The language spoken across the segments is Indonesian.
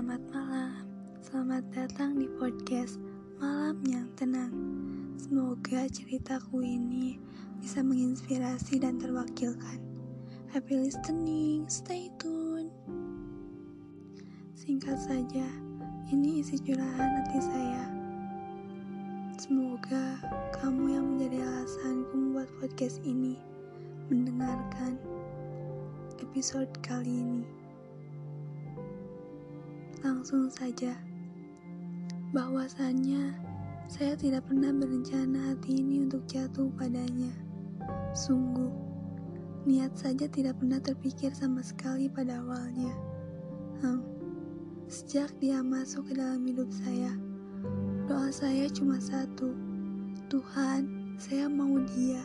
Selamat malam, selamat datang di podcast Malam yang Tenang. Semoga ceritaku ini bisa menginspirasi dan terwakilkan. Happy listening, stay tune. Singkat saja, ini isi curahan hati saya. Semoga kamu yang menjadi alasanku membuat podcast ini mendengarkan episode kali ini. Langsung saja, bahwasannya saya tidak pernah berencana hati ini untuk jatuh padanya. Sungguh, niat saja tidak pernah terpikir sama sekali pada awalnya. Hmm, sejak dia masuk ke dalam hidup saya, doa saya cuma satu, Tuhan, saya mau dia.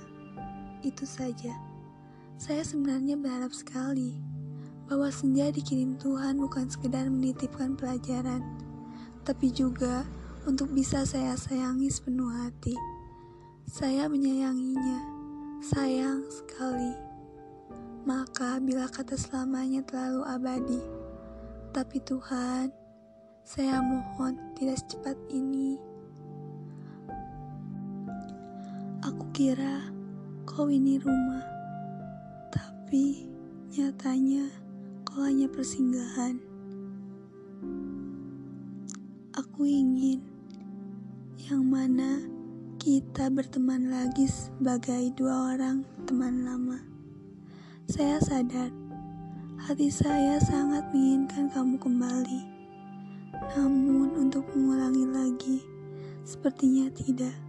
Itu saja. Saya sebenarnya berharap sekali bahwa senja dikirim Tuhan bukan sekedar menitipkan pelajaran, tapi juga untuk bisa saya sayangi sepenuh hati. Saya menyayanginya, sayang sekali. Maka bila kata selamanya terlalu abadi, tapi Tuhan, saya mohon tidak secepat ini. Aku kira kau ini rumah, tapi nyatanya kau hanya persinggahan. Aku ingin yang mana kita berteman lagi sebagai dua orang teman lama. Saya sadar, hati saya sangat menginginkan kamu kembali. Namun untuk mengulangi lagi, sepertinya tidak.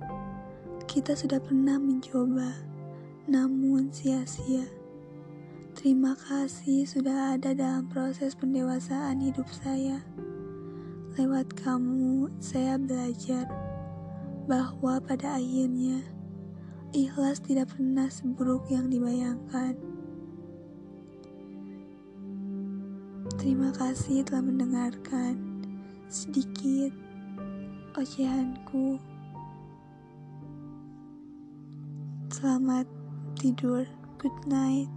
Kita sudah pernah mencoba, namun sia-sia. Terima kasih sudah ada dalam proses pendewasaan hidup saya. Lewat kamu, saya belajar bahwa pada akhirnya ikhlas tidak pernah seburuk yang dibayangkan. Terima kasih telah mendengarkan sedikit ocehanku. Selamat tidur, good night.